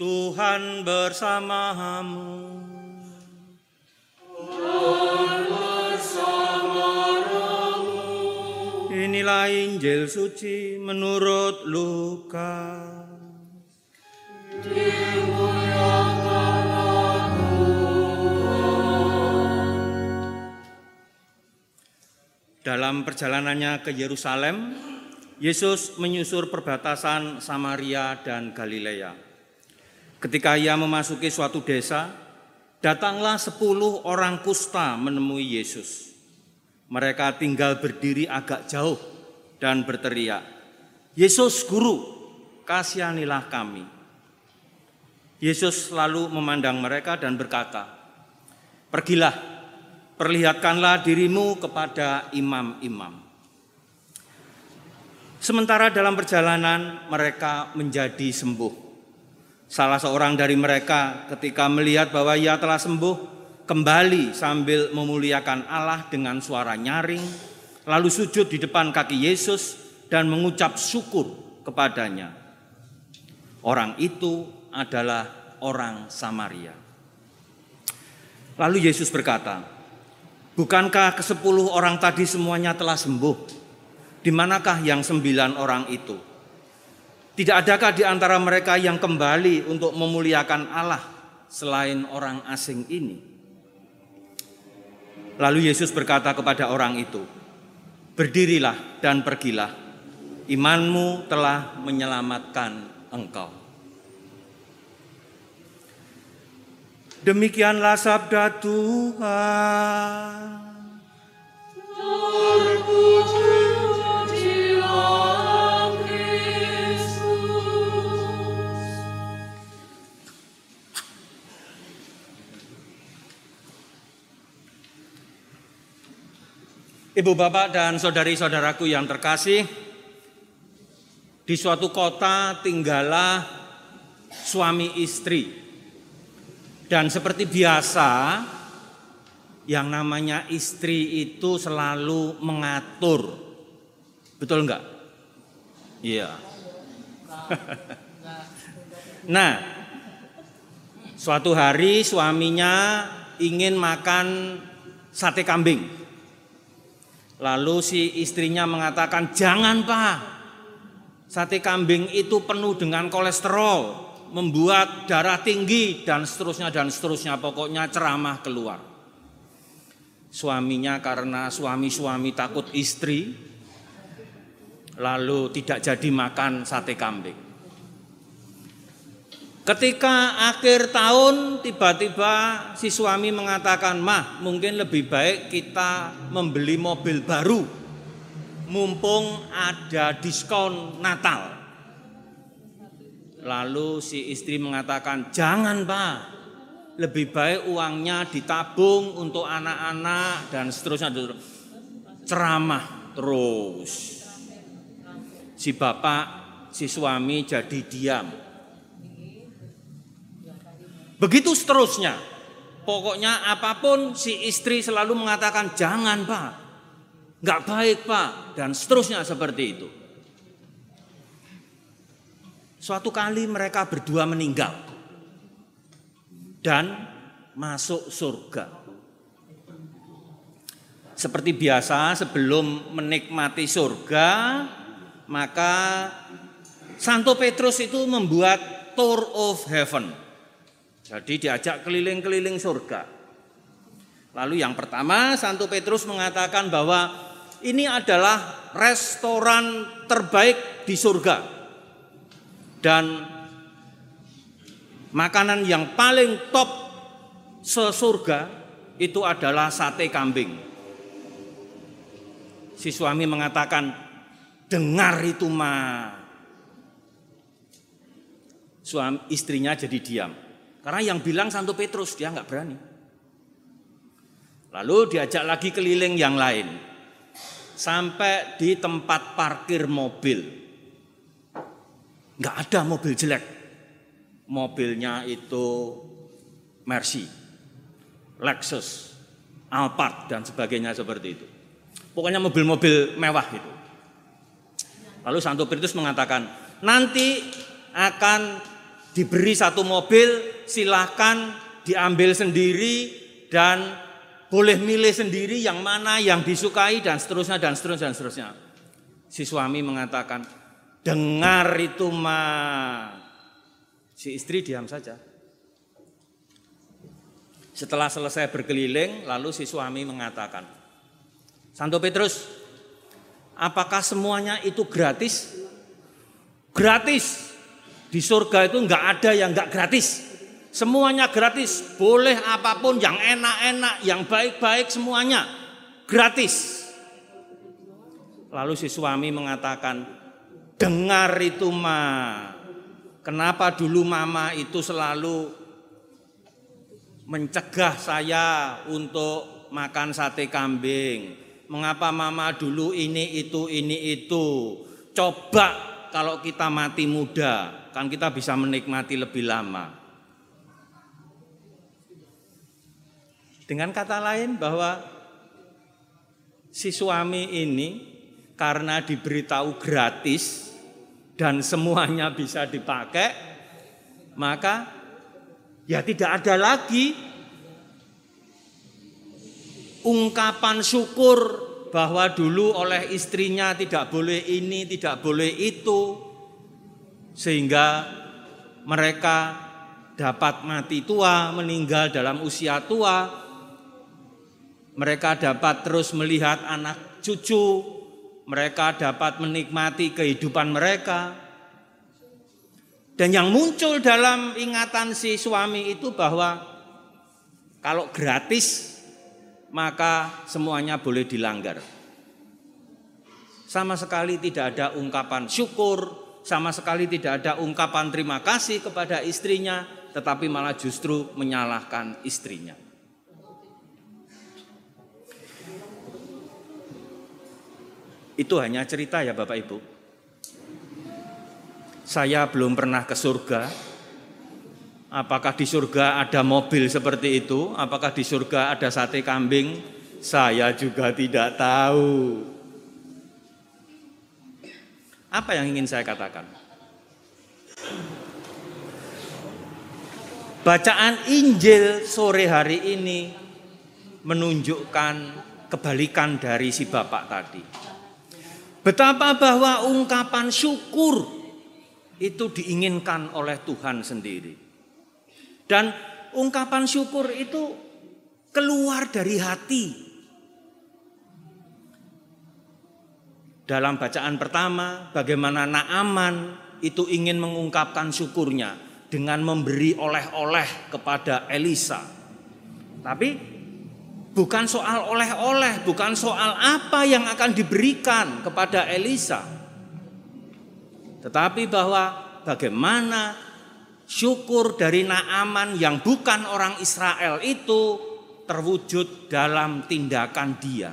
Tuhan bersamamu. Inilah Injil suci menurut Lukas. Dalam perjalanannya ke Yerusalem, Yesus menyusur perbatasan Samaria dan Galilea. Ketika ia memasuki suatu desa, datanglah sepuluh orang kusta menemui Yesus. Mereka tinggal berdiri agak jauh dan berteriak, Yesus guru, kasihanilah kami. Yesus lalu memandang mereka dan berkata, Pergilah, perlihatkanlah dirimu kepada imam-imam. Sementara dalam perjalanan mereka menjadi sembuh. Salah seorang dari mereka ketika melihat bahwa ia telah sembuh, kembali sambil memuliakan Allah dengan suara nyaring, lalu sujud di depan kaki Yesus dan mengucap syukur kepadanya. Orang itu adalah orang Samaria. Lalu Yesus berkata, Bukankah ke sepuluh orang tadi semuanya telah sembuh? Di manakah yang sembilan orang itu? Tidak adakah di antara mereka yang kembali untuk memuliakan Allah selain orang asing ini? Lalu Yesus berkata kepada orang itu, "Berdirilah dan pergilah, imanmu telah menyelamatkan engkau." Demikianlah sabda Tuhan. Ibu bapak dan saudari-saudaraku yang terkasih, di suatu kota tinggallah suami istri. Dan seperti biasa, yang namanya istri itu selalu mengatur. Betul enggak? Iya. nah, suatu hari suaminya ingin makan sate kambing. Lalu si istrinya mengatakan, "Jangan, Pak. Sate kambing itu penuh dengan kolesterol, membuat darah tinggi dan seterusnya dan seterusnya. Pokoknya ceramah keluar." Suaminya karena suami-suami takut istri, lalu tidak jadi makan sate kambing. Ketika akhir tahun tiba-tiba si suami mengatakan, "Mah, mungkin lebih baik kita membeli mobil baru. Mumpung ada diskon Natal." Lalu si istri mengatakan, "Jangan, Pak. Lebih baik uangnya ditabung untuk anak-anak dan seterusnya." Ceramah terus. Si bapak, si suami jadi diam Begitu seterusnya. Pokoknya apa pun si istri selalu mengatakan jangan pak, nggak baik pak, dan seterusnya seperti itu. Suatu kali mereka berdua meninggal dan masuk surga. Seperti biasa sebelum menikmati surga, maka Santo Petrus itu membuat tour of heaven jadi diajak keliling-keliling surga. Lalu yang pertama Santo Petrus mengatakan bahwa ini adalah restoran terbaik di surga. Dan makanan yang paling top sesurga itu adalah sate kambing. Si suami mengatakan, dengar itu mah. Suami istrinya jadi diam. Karena yang bilang Santo Petrus, dia nggak berani. Lalu diajak lagi keliling yang lain. Sampai di tempat parkir mobil. Nggak ada mobil jelek. Mobilnya itu Mercy, Lexus, Alphard dan sebagainya seperti itu. Pokoknya mobil-mobil mewah itu. Lalu Santo Petrus mengatakan, nanti akan diberi satu mobil, silahkan diambil sendiri dan boleh milih sendiri yang mana yang disukai dan seterusnya dan seterusnya dan seterusnya. Si suami mengatakan, dengar itu mah. Si istri diam saja. Setelah selesai berkeliling, lalu si suami mengatakan, Santo Petrus, apakah semuanya itu gratis? Gratis. Di surga itu enggak ada yang enggak gratis. Semuanya gratis. Boleh apa pun yang enak-enak, yang baik-baik semuanya gratis. Lalu si suami mengatakan, dengar itu mah. Kenapa dulu mama itu selalu mencegah saya untuk makan sate kambing? Mengapa mama dulu ini itu ini itu? Coba kalau kita mati muda, kan kita bisa menikmati lebih lama. Dengan kata lain bahwa si suami ini karena diberitahu gratis dan semuanya bisa dipakai, maka ya tidak ada lagi ungkapan syukur bahwa dulu oleh istrinya tidak boleh ini, tidak boleh itu, sehingga mereka dapat mati tua, meninggal dalam usia tua, mereka dapat terus melihat anak cucu, mereka dapat menikmati kehidupan mereka. Dan yang muncul dalam ingatan si suami itu bahwa kalau gratis maka semuanya boleh dilanggar. Sama sekali tidak ada ungkapan syukur, sama sekali tidak ada ungkapan terima kasih kepada istrinya, tetapi malah justru menyalahkan istrinya. Itu hanya cerita ya Bapak Ibu. Saya belum pernah ke surga, Apakah di surga ada mobil seperti itu? Apakah di surga ada sate kambing? Saya juga tidak tahu. Apa yang ingin saya katakan? Bacaan Injil sore hari ini menunjukkan kebalikan dari si bapak tadi. Betapa bahwa ungkapan syukur itu diinginkan oleh Tuhan sendiri. Dan ungkapan syukur itu keluar dari hati. Dalam bacaan pertama, bagaimana Naaman itu ingin mengungkapkan syukurnya dengan memberi oleh-oleh kepada Elisa. Tapi bukan soal oleh-oleh, bukan soal apa yang akan diberikan kepada Elisa. Tetapi bahwa bagaimana syukur dari Naaman yang bukan orang Israel itu terwujud dalam tindakan dia.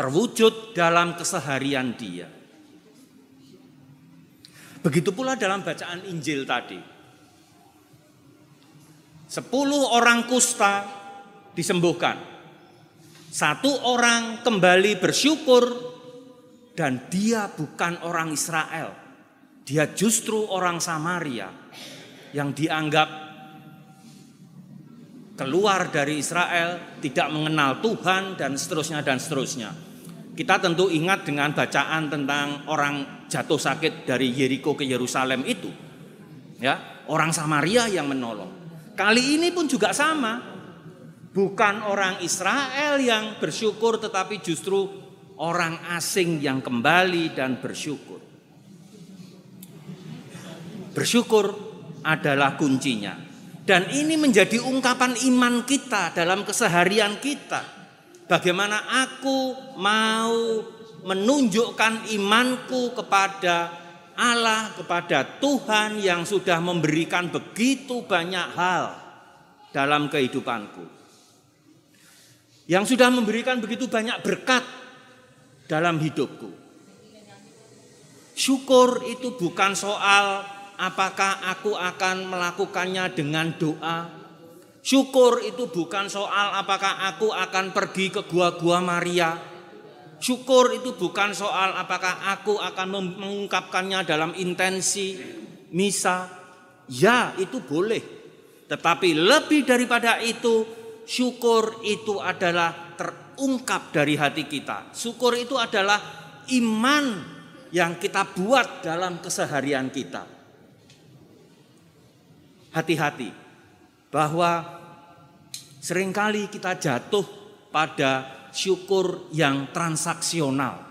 Terwujud dalam keseharian dia. Begitu pula dalam bacaan Injil tadi. Sepuluh orang kusta disembuhkan. Satu orang kembali bersyukur dan dia bukan orang Israel. Dia justru orang Samaria yang dianggap keluar dari Israel, tidak mengenal Tuhan dan seterusnya dan seterusnya. Kita tentu ingat dengan bacaan tentang orang jatuh sakit dari Yeriko ke Yerusalem itu. Ya, orang Samaria yang menolong. Kali ini pun juga sama. Bukan orang Israel yang bersyukur tetapi justru orang asing yang kembali dan bersyukur. Bersyukur adalah kuncinya. Dan ini menjadi ungkapan iman kita dalam keseharian kita. Bagaimana aku mau menunjukkan imanku kepada Allah, kepada Tuhan yang sudah memberikan begitu banyak hal dalam kehidupanku. Yang sudah memberikan begitu banyak berkat dalam hidupku. Syukur itu bukan soal apakah aku akan melakukannya dengan doa. Syukur itu bukan soal apakah aku akan pergi ke gua-gua Maria. Syukur itu bukan soal apakah aku akan mengungkapkannya dalam intensi misa. Ya, itu boleh. Tetapi lebih daripada itu, syukur itu adalah terungkap dari hati kita. Syukur itu adalah iman yang kita buat dalam keseharian kita. Hati-hati bahwa sering kali kita jatuh pada syukur yang transaksional.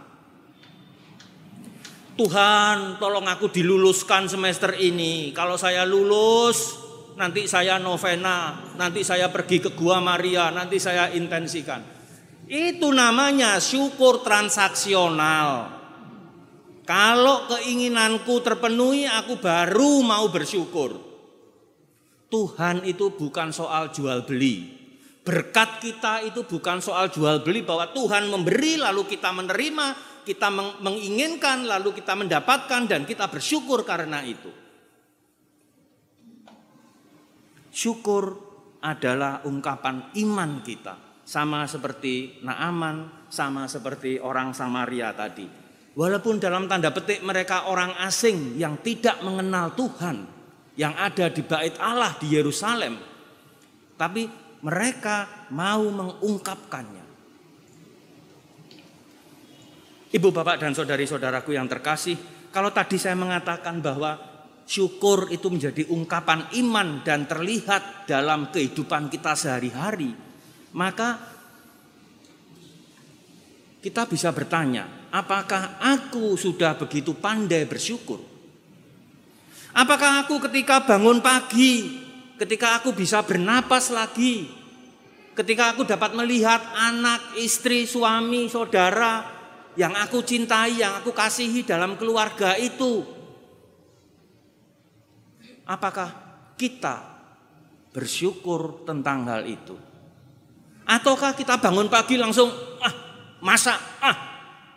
Tuhan, tolong aku diluluskan semester ini. Kalau saya lulus, nanti saya novena, nanti saya pergi ke Gua Maria, nanti saya intensikan. Itu namanya syukur transaksional. Kalau keinginanku terpenuhi, aku baru mau bersyukur. Tuhan itu bukan soal jual beli. Berkat kita itu bukan soal jual beli bahwa Tuhan memberi lalu kita menerima, kita menginginkan, lalu kita mendapatkan, dan kita bersyukur karena itu. Syukur adalah ungkapan iman kita, sama seperti Naaman, sama seperti orang Samaria tadi. Walaupun dalam tanda petik mereka orang asing yang tidak mengenal Tuhan, yang ada di bait Allah di Yerusalem, tapi mereka mau mengungkapkannya. Ibu, bapak, dan saudari-saudaraku yang terkasih, kalau tadi saya mengatakan bahwa syukur itu menjadi ungkapan iman dan terlihat dalam kehidupan kita sehari-hari, maka kita bisa bertanya, apakah aku sudah begitu pandai bersyukur? Apakah aku ketika bangun pagi, ketika aku bisa bernapas lagi, ketika aku dapat melihat anak, istri, suami, saudara, yang aku cintai, yang aku kasihi dalam keluarga itu. Apakah kita bersyukur tentang hal itu? Ataukah kita bangun pagi langsung ah masak, ah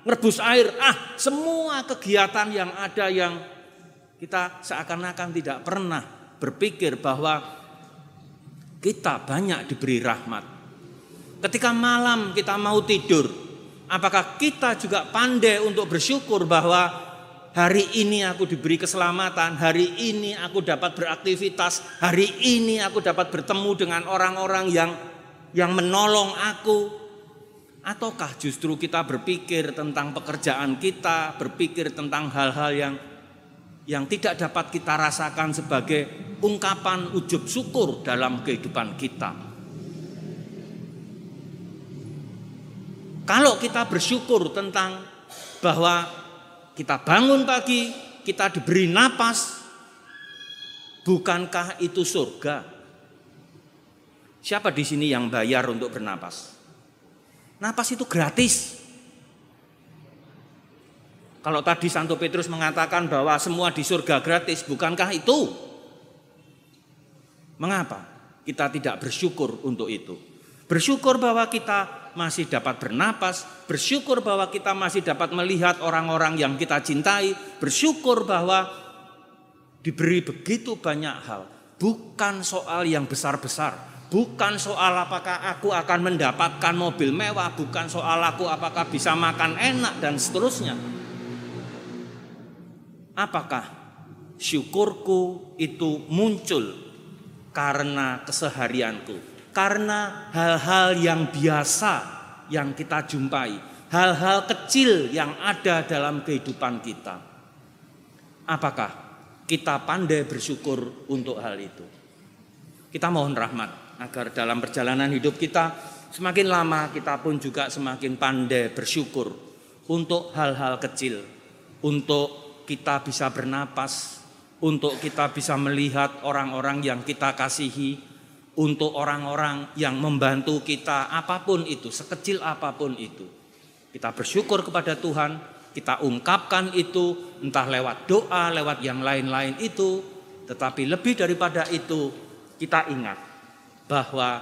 merebus air, ah semua kegiatan yang ada yang kita seakan-akan tidak pernah berpikir bahwa kita banyak diberi rahmat. Ketika malam kita mau tidur, Apakah kita juga pandai untuk bersyukur bahwa hari ini aku diberi keselamatan, hari ini aku dapat beraktivitas, hari ini aku dapat bertemu dengan orang-orang yang yang menolong aku? Ataukah justru kita berpikir tentang pekerjaan kita, berpikir tentang hal-hal yang yang tidak dapat kita rasakan sebagai ungkapan ujub syukur dalam kehidupan kita? Kalau kita bersyukur tentang bahwa kita bangun pagi, kita diberi napas, bukankah itu surga? Siapa di sini yang bayar untuk bernapas? Napas itu gratis. Kalau tadi Santo Petrus mengatakan bahwa semua di surga gratis, bukankah itu? Mengapa kita tidak bersyukur untuk itu? Bersyukur bahwa kita masih dapat bernapas, bersyukur bahwa kita masih dapat melihat orang-orang yang kita cintai, bersyukur bahwa diberi begitu banyak hal. Bukan soal yang besar-besar, bukan soal apakah aku akan mendapatkan mobil mewah, bukan soal aku apakah bisa makan enak dan seterusnya. Apakah syukurku itu muncul karena keseharianku, karena hal-hal yang biasa yang kita jumpai, hal-hal kecil yang ada dalam kehidupan kita. Apakah kita pandai bersyukur untuk hal itu? Kita mohon rahmat agar dalam perjalanan hidup kita semakin lama kita pun juga semakin pandai bersyukur untuk hal-hal kecil, kita bisa bernapas, untuk kita bisa melihat orang-orang yang kita kasihi, untuk orang-orang yang membantu kita apa pun itu, sekecil apa pun itu. Kita bersyukur kepada Tuhan, kita ungkapkan itu entah lewat doa, lewat yang lain-lain itu, tetapi lebih daripada itu kita ingat bahwa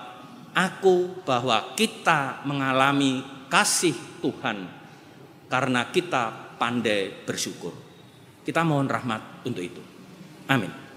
aku, bahwa kita mengalami kasih Tuhan karena kita pandai bersyukur. Kita mohon rahmat untuk itu. Amin.